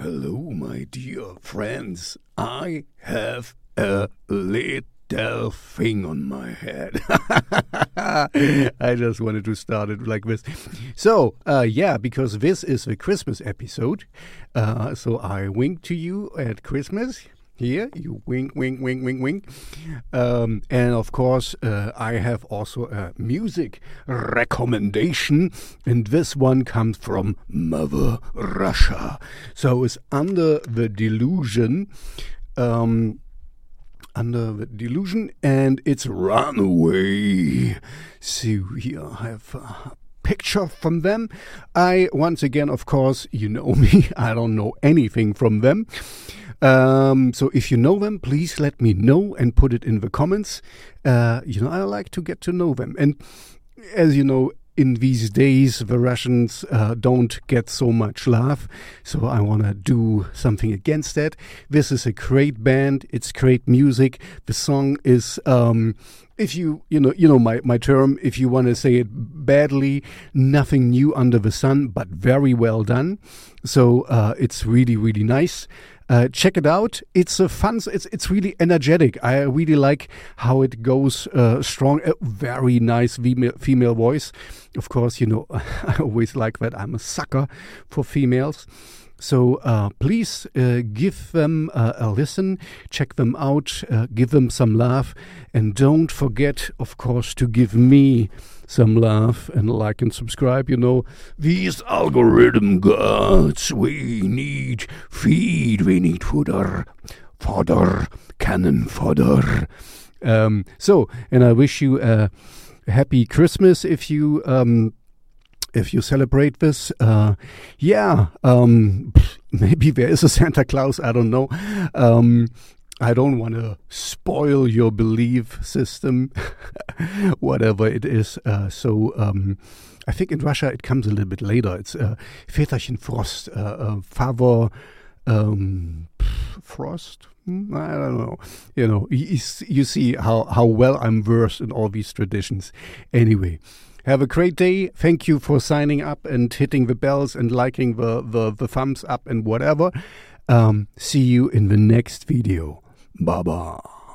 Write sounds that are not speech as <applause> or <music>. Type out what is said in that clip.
Hello, my dear friends. I have a little thing on my head. <laughs> I just wanted to start it like this. So, uh, yeah, because this is a Christmas episode. Uh, so I wink to you at Christmas. Here, you wink, wink, wink, wink, wink. Um, and of course, uh, I have also a music recommendation, and this one comes from Mother Russia. So it's Under the Delusion. Um, under the delusion, and it's Runaway. So here I have a picture from them. I, once again, of course, you know <laughs> me, I don't know anything from them. Um, so if you know them, please let me know and put it in the comments. Uh, you know, I like to get to know them. And as you know, in these days, the Russians uh, don't get so much love. So I want to do something against that. This is a great band. It's great music. The song is, um, if you, you know, you know my, my term, if you want to say it badly, nothing new under the sun, but very well done. So uh, it's really, really nice. Uh, check it out. It's a fun. It's it's really energetic. I really like how it goes uh, strong. A very nice female female voice. Of course, you know <laughs> I always like that. I'm a sucker for females. So uh, please uh, give them uh, a listen, check them out, uh, give them some love, and don't forget, of course, to give me some love and like and subscribe. You know, these algorithm gods, we need feed, we need fodder, fodder, cannon fodder. Um, so, and I wish you a happy Christmas if you. Um, if you celebrate this, uh, yeah, um, maybe there is a Santa Claus. I don't know. Um, I don't want to spoil your belief system, <laughs> whatever it is. Uh, so um, I think in Russia it comes a little bit later. It's uh, Väterchen Frost, uh, uh, Father um, Frost. Hmm, I don't know. You know, you, you see how, how well I'm versed in all these traditions. Anyway, have a great day. Thank you for signing up and hitting the bells and liking the, the, the thumbs up and whatever. Um, see you in the next video. Baba.